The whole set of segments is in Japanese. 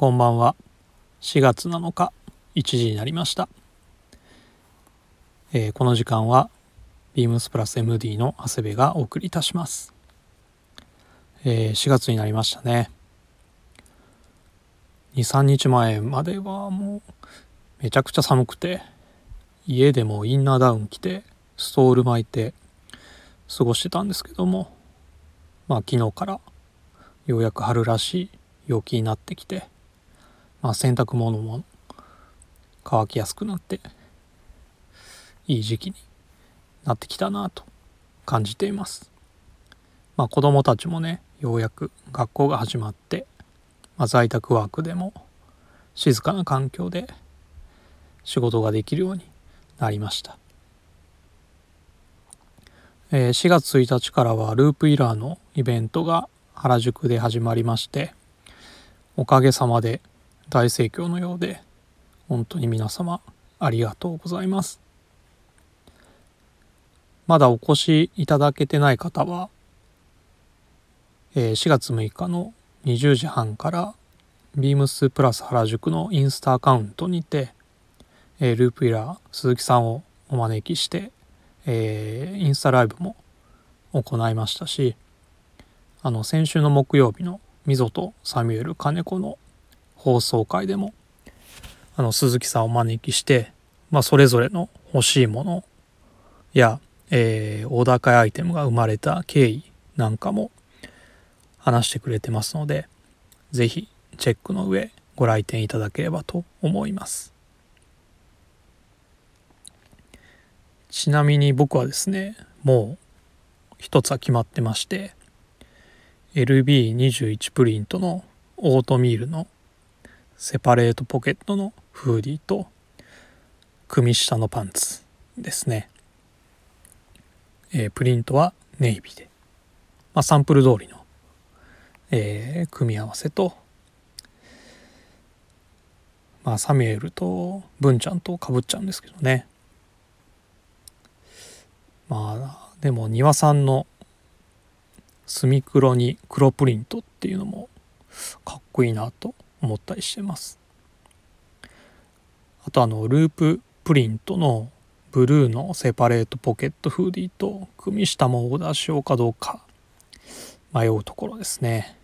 こんばんは。4月7日1時になりました、えーこの時間はビームスプラス MD の長谷部がお送りいたします、えー4月になりましたね。23日前まではもうめちゃくちゃ寒くて家でもインナーダウン着てストール巻いて過ごしてたんですけどもまあ昨日からようやく春らしい陽気になってきて、まあ、洗濯物も乾きやすくなっていい時期になってきたなと感じています。まあ子供たちもねようやく学校が始まって、まあ、在宅ワークでも静かな環境で仕事ができるようになりました。えー4月1日からはループイラーのイベントが原宿で始まりましておかげさまで大盛況のようで本当に皆様ありがとうございます。まだお越しいただけてない方は、え4月6日の20時半からビームスプラス原宿のインスタアカウントにて、えループイラー鈴木さんをお招きして、えインスタライブも行いましたしあの先週の木曜日の溝とサミュエル金子の放送回でもあの鈴木さんをお招きして、まあ、それぞれの欲しいものや、えーオーダー会アイテムが生まれた経緯なんかも話してくれてますので是非チェックの上ご来店いただければと思います。ちなみに僕はですねもう一つは決まってまして LB21 プリントのオートミールのセパレートポケットのフーディーと組下のパンツですね、えープリントはネイビーで、まあ、サンプル通りの、えー組み合わせと、まあ、サミュエルと文ちゃんとかぶっちゃうんですけどね。まあでも庭さんの墨黒に黒プリントっていうのもかっこいいなと思ったりしてます。あとあのループプリントのブルーのセパレートポケットフーディーと組み下もオーダーしようかどうか迷うところですね。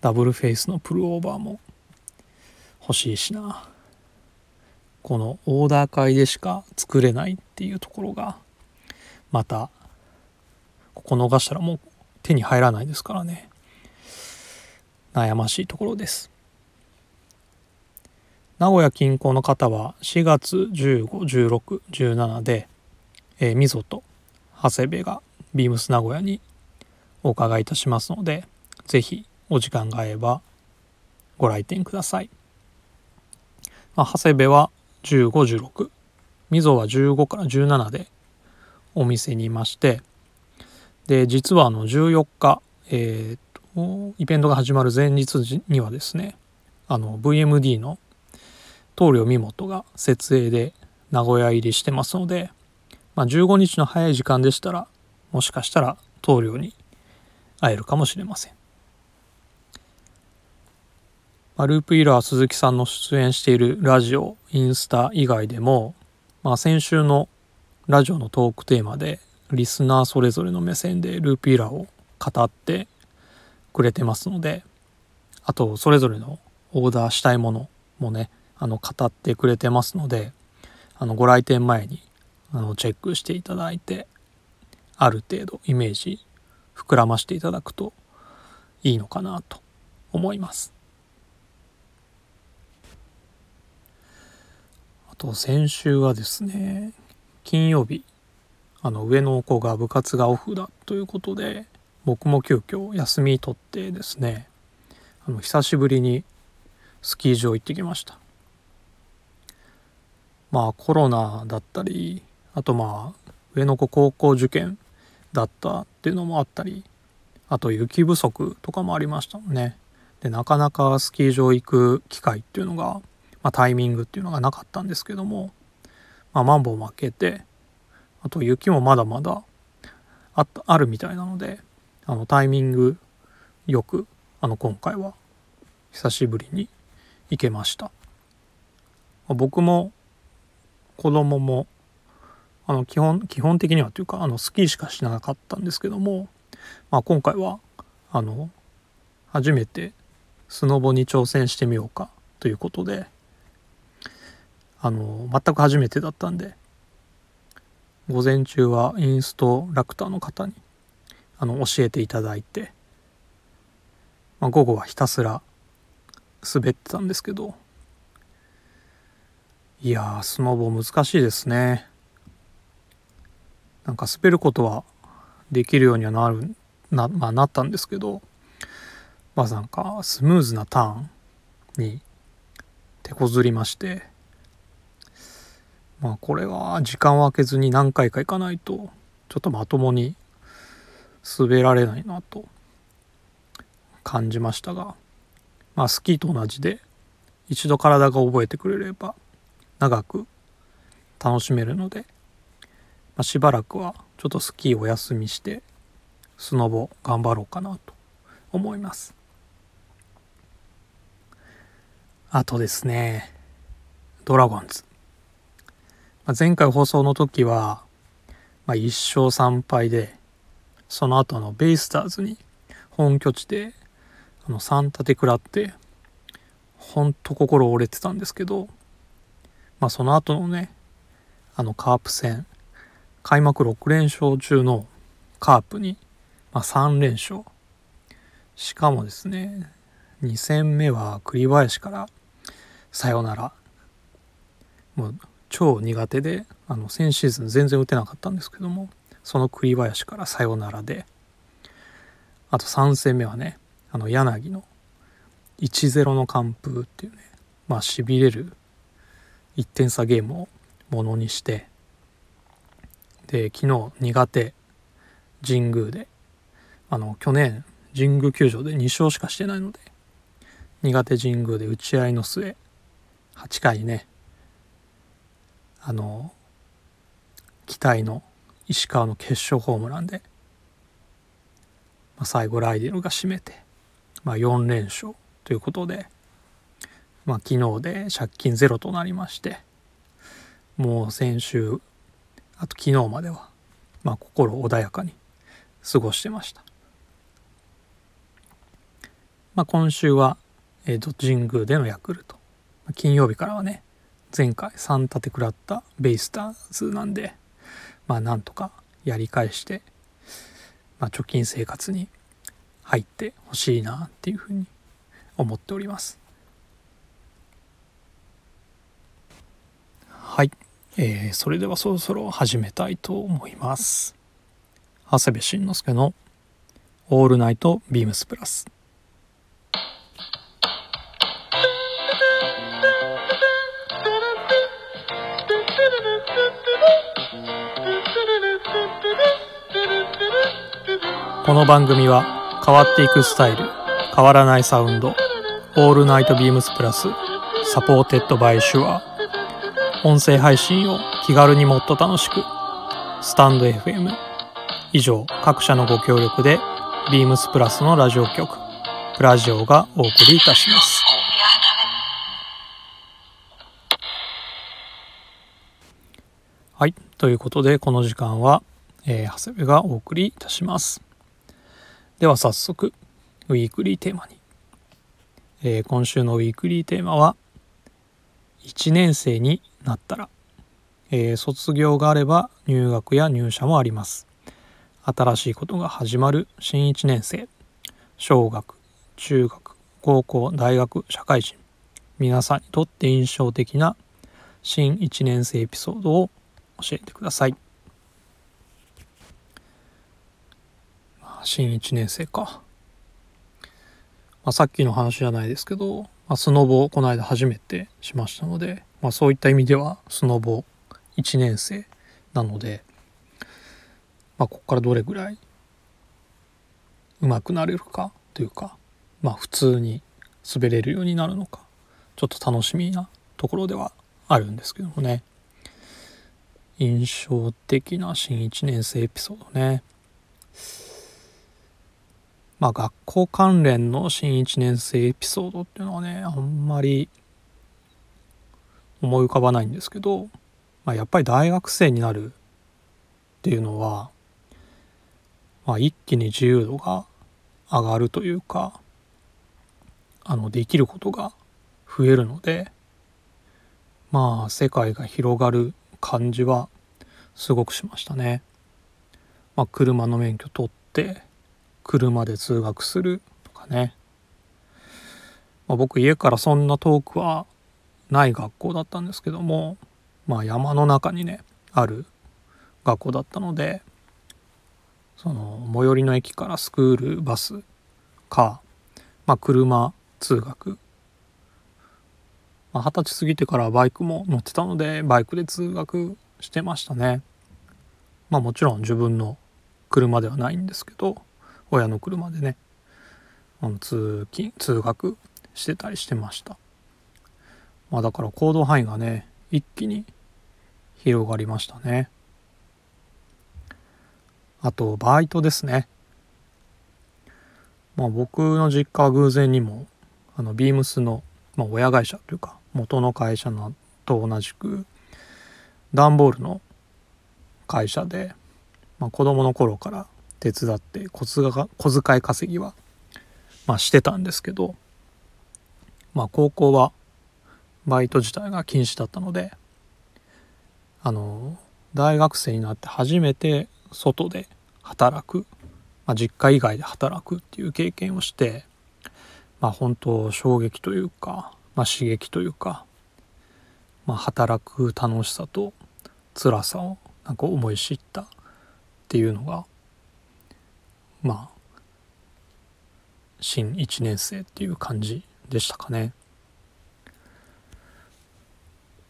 ダブルフェイスのプルオーバーも欲しいしな。このオーダー会でしか作れないっていうところがまたここ逃したらもう手に入らないですからね。悩ましいところです。名古屋近郊の方は4月151617で、えー、みぞと長谷部がビームス名古屋にお伺いいたしますのでぜひお時間が合えばご来店ください、まあ、長谷部は1516みぞは15から17でお店にいましてで実はあの14日、えーとイベントが始まる前日にはですねあの VMD の棟梁美本が設営で名古屋入りしてますので、まあ、15日の早い時間でしたらもしかしたら棟梁に会えるかもしれません、まあ、ループイラー鈴木さんの出演しているラジオインスタ以外でも、まあ、先週のラジオのトークテーマでリスナーそれぞれの目線でループイラーを語ってくれてますのであとそれぞれのオーダーしたいものもねあの語ってくれてますのであのご来店前にあのチェックしていただいてある程度イメージ膨らましていただくといいのかなと思います。あと先週はですね金曜日あの上の子が部活がオフだということで僕も急遽休み取ってですねあの久しぶりにスキー場行ってきました。まあコロナだったりあとまあ上の子高校受験だったっていうのもあったりあと雪不足とかもありましたもんね。でなかなかスキー場行く機会っていうのが、まあ、タイミングっていうのがなかったんですけども、まあ、マンボウ負けてあと雪もまだまだああるみたいなのであのタイミングよくあの今回は久しぶりに行けました。僕も子供もあの基本基本的にはというかあのスキーしかしなかったんですけども、まあ、今回はあの初めてスノボに挑戦してみようかということであの全く初めてだったんで午前中はインストラクターの方にあの教えていただいて、まあ、午後はひたすら滑ってたんですけど。いやスノボ難しいですね。なんか滑ることはできるようにはなるな,、まあ、なったんですけど。まあなんかスムーズなターンに手こずりまして。まあこれは時間を空けずに何回か行かないとちょっとまともに滑られないなと感じましたがまあスキーと同じで一度体が覚えてくれれば長く楽しめるので、まあ、しばらくはちょっとスキーお休みしてスノボ頑張ろうかなと思います。あとですねドラゴンズ、まあ、前回放送の時は、まあ、1勝3敗でその後のベイスターズに本拠地であの3立て食らってほんと心折れてたんですけどまあその後のねあのカープ戦開幕6連勝中のカープに、まあ、3連勝。しかもですね2戦目は栗林からさよなら。もう超苦手であの先シーズン全然打てなかったんですけども。その栗林からさよならで。あと3戦目はねあの柳の1-0の完封っていうねまあしびれる1点差ゲームをものにして。で昨日苦手神宮であの去年神宮球場で2勝しかしてないので苦手神宮で打ち合いの末8回ねあの期待の石川の決勝ホームランで、まあ、最後ライディルが締めて、まあ、4連勝ということでまあ、昨日で借金ゼロとなりましてもう先週あと昨日までは、まあ、心穏やかに過ごしてました、まあ、今週は、えー、と神宮でのヤクルト。金曜日からはね前回3立て食らったベイスターズなんでまあなんとかやり返して、まあ、貯金生活に入ってほしいなっていうふうに思っております。はい、えー、それではそろそろ始めたいと思います。長谷部慎之介の「オールナイトビームスプラス」この番組は変わっていくスタイル変わらないサウンド「All Night BEAMS+」Supported by SHURE 音声配信を気軽にもっと楽しくスタンド FM 以上各社のご協力で BEAMS PLUS のラジオ局プラジオがお送りいたします。はいということでこの時間は、えー、長谷部がお送りいたします。では早速ウィークリーテーマに、えー、今週のウィークリーテーマは1年生になったら、えー、卒業があれば入学や入社もあります。新しいことが始まる新1年生。小学中学高校大学社会人。皆さんにとって印象的な新1年生エピソードを教えてください。新1年生か、まあ、さっきの話じゃないですけど、まあ、スノボをこの間初めてしましたのでまあ、そういった意味ではスノボ1年生なので、まあ、ここからどれぐらい上手くなれるかというか、まあ、普通に滑れるようになるのかちょっと楽しみなところではあるんですけどもね。印象的な新1年生エピソードね。まあ学校関連の新1年生エピソードっていうのはねあんまり思い浮かばないんですけど、まあ、やっぱり大学生になるっていうのは、まあ、一気に自由度が上がるというかあのできることが増えるのでまあ世界が広がる感じはすごくしましたね。まあ、車の免許取って車で通学するとかね、まあ、僕家からそんな遠くはない学校だったんですけどもまあ山の中にねある学校だったのでその最寄りの駅からスクールバスか、まあ、車通学。まあ、20歳過ぎてからバイクも乗ってたのでバイクで通学してましたね。まあもちろん自分の車ではないんですけど親の車でねあの通勤通学してたりしてました。まあだから行動範囲がね一気に広がりましたね。あとバイトですね。まあ僕の実家は偶然にもあのビームスの、まあ、親会社というか元の会社のと同じく段ボールの会社で、まあ、子供の頃から手伝って小遣い稼ぎは、まあ、してたんですけど、まあ、高校はバイト自体が禁止だったのであの大学生になって初めて外で働く、まあ、実家以外で働くっていう経験をしてまあ本当衝撃というかまあ、刺激というか、まあ、働く楽しさと辛さをなんか思い知ったっていうのがまあ新1年生っていう感じでしたかね。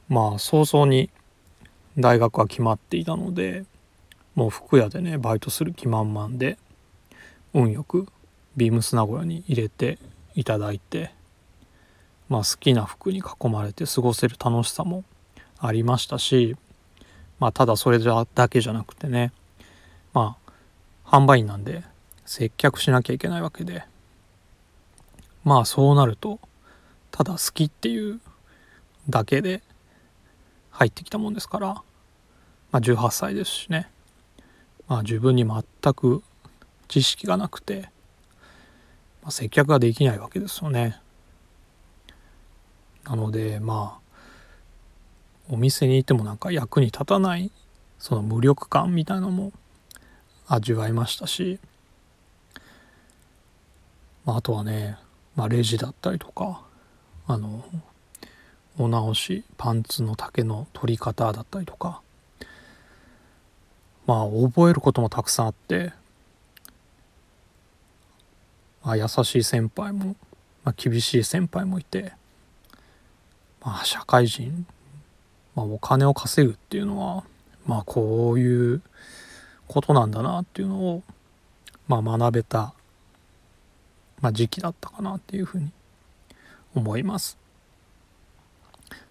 まあ早々に大学は決まっていたのでもう服屋でねバイトする気満々で運よくビームス名古屋に入れていただいてまあ、好きな服に囲まれて過ごせる楽しさもありましたし、まあ、ただそれだけじゃなくてねまあ販売員なんで接客しなきゃいけないわけで。まあそうなるとただ好きっていうだけで入ってきたもんですから、まあ、18歳ですしね、まあ、自分に全く知識がなくて、まあ、接客ができないわけですよね。なのでまあお店にいてもなんか役に立たないその無力感みたいなのも味わいましたし、まあ、あとはね、まあ、レジだったりとかあのお直しパンツの丈の取り方だったりとかまあ覚えることもたくさんあって、まあ、優しい先輩も、まあ、厳しい先輩もいてまあ、社会人、まあ、お金を稼ぐっていうのは、まあ、こういうことなんだなっていうのを、まあ、学べた、まあ、時期だったかなっていうふうに思います。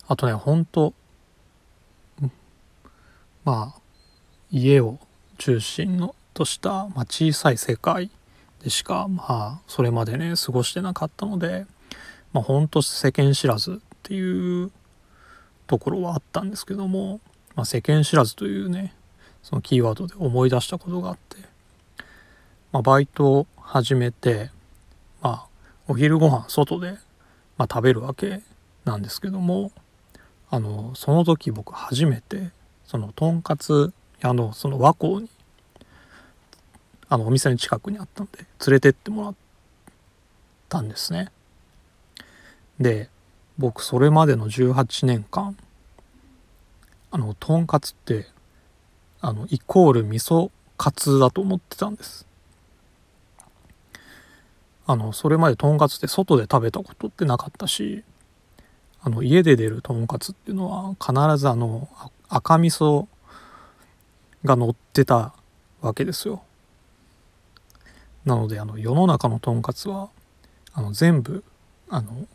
あとね、本当まあ、家を中心のとした、まあ、小さい世界でしか、まあ、それまでね、過ごしてなかったので、まあ、本当世間知らずっていうところはあったんですけども、まあ、世間知らずというねそのキーワードで思い出したことがあって、まあ、バイトを始めて、お昼ご飯外で、まあ、食べるわけなんですけどもあのその時僕初めてそのとんかつ屋のその和光にあのお店の近くにあったので連れてってもらったんですね。で僕それまでの18年間あのとんかつってあのイコール味噌カツだと思ってたんですあのそれまでとんかつって外で食べたことってなかったしあの家で出るとんかつっていうのは必ずあの赤味噌が乗ってたわけですよ。なのであの世の中のとんかつはあの全部あの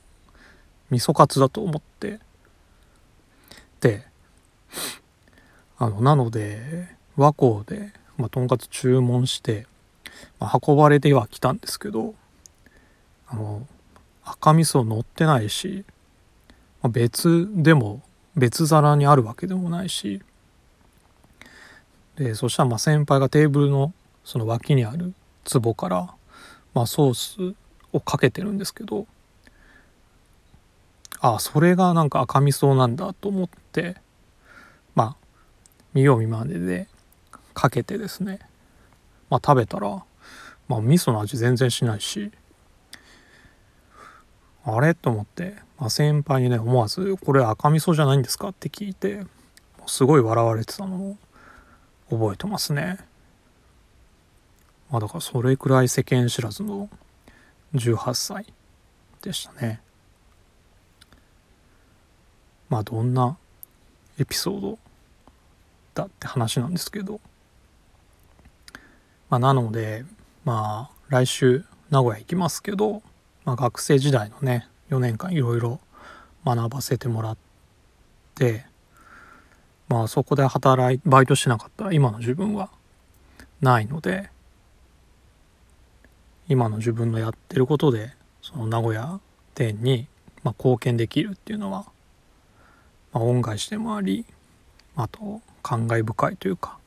味噌カツだと思って。であのなので和光で、まあ、とんかつ注文してまあ、運ばれてはきたんですけどあの赤味噌乗ってないし、別でも別皿にあるわけでもないし。でそしたらまあ先輩がテーブルのその脇にある壺から、まあ、ソースをかけてるんですけどあそれがなんか赤味噌なんだと思ってまあ見よう見まねでかけてですねまあ食べたらまあ味噌の味全然しないし。あれ？と思って、まあ、先輩にね思わず「これ赤味噌じゃないんですか?」って聞いてすごい笑われてたのを覚えてますね。まあだからそれくらい世間知らずの18歳でしたね。まあどんなエピソードだって話なんですけど。まあなのでまあ来週名古屋行きますけど、まあ、学生時代のね4年間いろいろ学ばせてもらってまあそこで働いバイトしなかったら今の自分はないので今の自分のやってることでその名古屋店にまあ貢献できるっていうのは、まあ、恩返しでもありあと感慨深いというか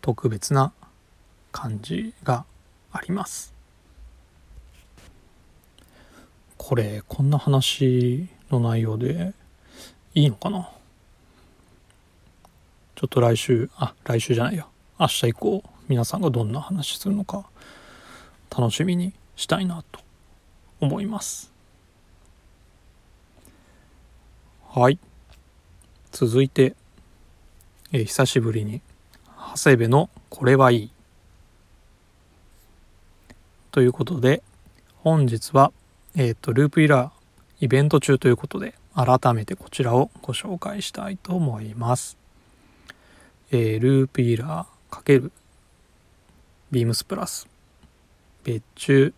特別な感じがあります。これこんな話の内容でいいのかな？ちょっと来週あ来週じゃないよ明日以降皆さんがどんな話するのか楽しみにしたいなと思います。はい。続いて、え、久しぶりに長谷部のこれはいい。ということで本日は、えっ、ー、とループイラーイベント中ということで改めてこちらをご紹介したいと思います。えー、ループイラー× BEAMS PLUS 別注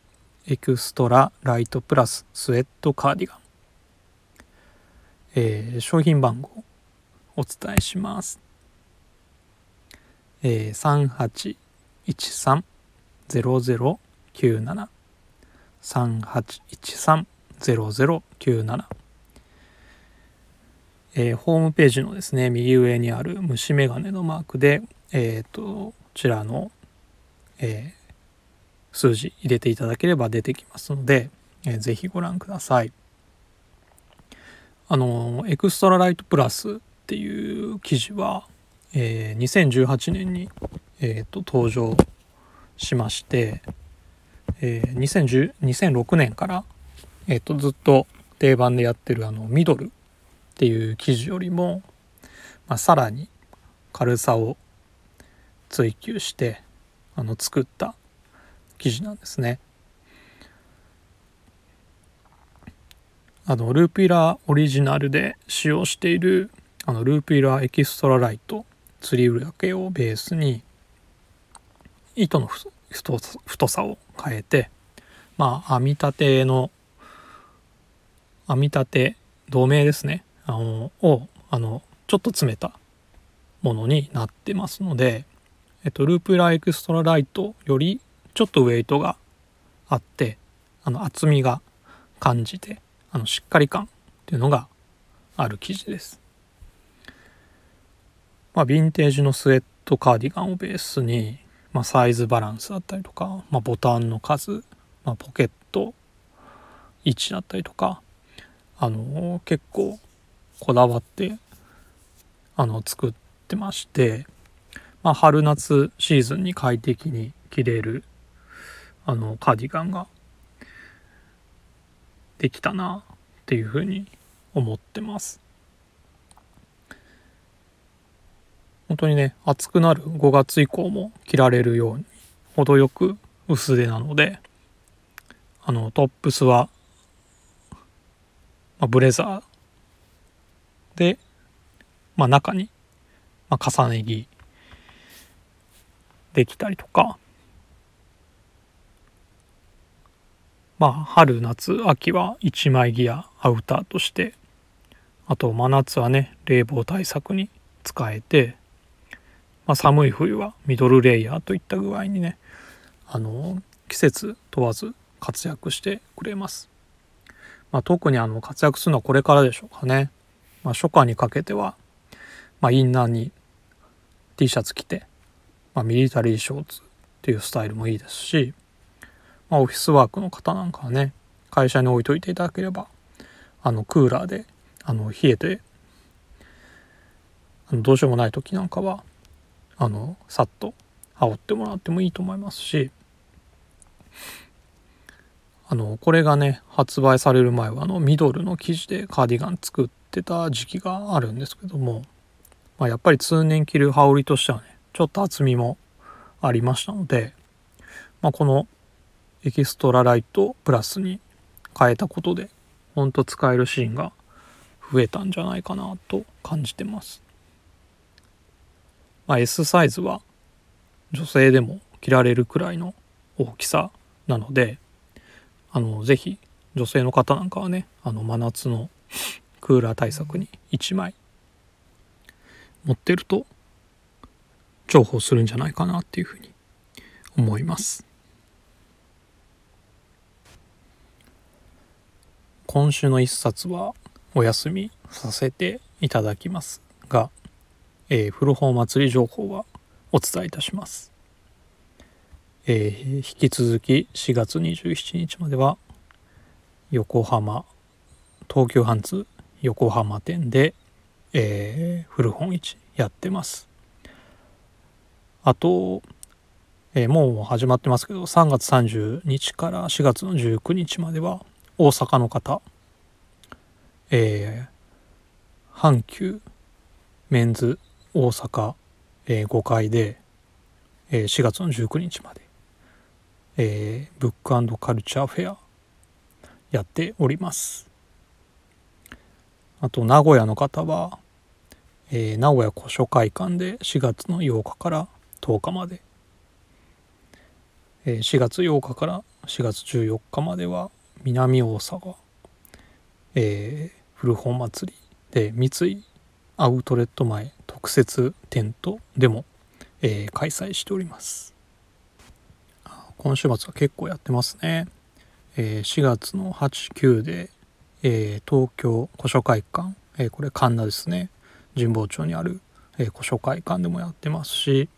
エクストラライトプラススウェットカーディガン、えー、商品番号お伝えします、えー、3813-0097 3813-0097えー、ホームページのですね右上にある虫眼鏡のマークで、えーと、こちらの、えー、数字入れていただければ出てきますので、えー、ぜひご覧ください。あのエクストラライトプラスっていう記事は、えー、2018年に、えーと、登場しまして、えー、2006年から、えーとずっと定番でやってるあのミドルっていう生地よりも、まあ、さらに軽さを追求してあの作った生地なんですね。あのループイラーオリジナルで使用しているあのループイラーエキストラライト釣りウだけをベースに糸の太さを変えてまあ編み立ての編み立て同盟ですねあのをあのちょっと詰めたものになってますので、えっと、ループラエクストラライトよりちょっとウェイトがあってあの厚みが感じてあのしっかり感っていうのがある生地です。まあ、ヴィンテージのスウェットカーディガンをベースに、まあ、サイズバランスだったりとか、まあ、ボタンの数、まあ、ポケット位置だったりとかあの結構こだわってあの作ってまして、まあ、春夏シーズンに快適に着れるあのカーディガンができたなっていうふうに思ってます。本当にね暑くなる5月以降も着られるように程よく薄手なのであのトップスは、まあ、ブレザーで、まあ、中に、まあ、重ね着できたりとか、まあ、春夏秋は一枚着やアウターとしてあと真夏はね冷房対策に使えて、まあ、寒い冬はミドルレイヤーといった具合にねあの季節問わず活躍してくれます。まあ、特にあの活躍するのはこれからでしょうかね。まあ、初夏にかけては、まあ、インナーに T シャツ着て、まあ、ミリタリーショーツっていうスタイルもいいですし、まあ、オフィスワークの方なんかはね会社に置いといていただければあのクーラーであの冷えてあのどうしようもない時なんかはあのさっと羽織ってもらってもいいと思いますしあのこれがね発売される前はあのミドルの生地でカーディガン作ってた時期があるんですけども、まあ、やっぱり通年着る羽織としてはねちょっと厚みもありましたので、まあ、このエキストラライトプラスに変えたことでほんと使えるシーンが増えたんじゃないかなと感じてます。まあ、S サイズは女性でも着られるくらいの大きさなのであのぜひ女性の方なんかはねあの真夏の クーラー対策に1枚持ってると重宝するんじゃないかなっていうふうに思います。今週の一冊はお休みさせていただきますが、えー、古本祭り情報はお伝えいたします、えー、引き続き4月27日までは横浜東急ハンズ横浜店で、えー、古本市やってます。あと、えー、もう始まってますけど3月30日から4月の19日までは大阪の方、えー、阪急メンズ大阪、えー、5階で、えー、4月の19日まで、えー、ブックカルチャーフェアやっております。あと名古屋の方は、えー、名古屋古書会館で4月の8日から10日まで、え4月8日から4月14日までは南大阪、えー、古本祭りで三井アウトレット前特設テントでも、えー、開催しております。今週末は結構やってますね、えー、4月の89で、えー、東京古書会館、えー、これ神田ですね。神保町にある、え古書会館でもやってますし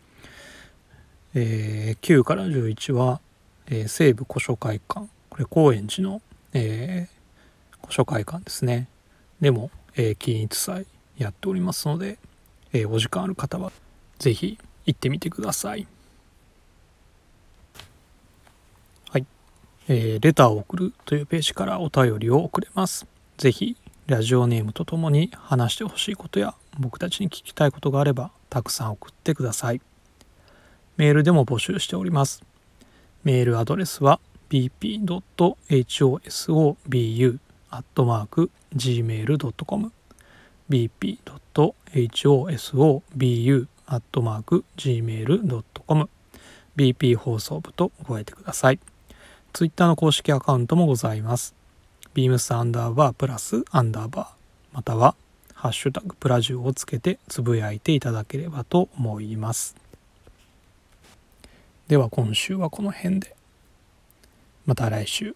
え、9から11は、え、西武古書会館。これ高円寺の、え、古書会館ですね。でも、え、均一祭やっておりますので、えー、お時間ある方は是非行ってみてくださいはい、えー、レターを送るというページからお便りを送れます是非ラジオネームとともに話してほしいことや僕たちに聞きたいことがあればたくさん送ってください。メールでも募集しております。メールアドレスは bp.hosobu.gmail.com bp.hosobu.gmail.com bp 放送部と覚えてください。ツイッターの公式アカウントもございます。beams アンダーバープラスアンダーバーまたはハッシュタグプラジュをつけてつぶやいていただければと思います。では今週はこの辺でまた来週。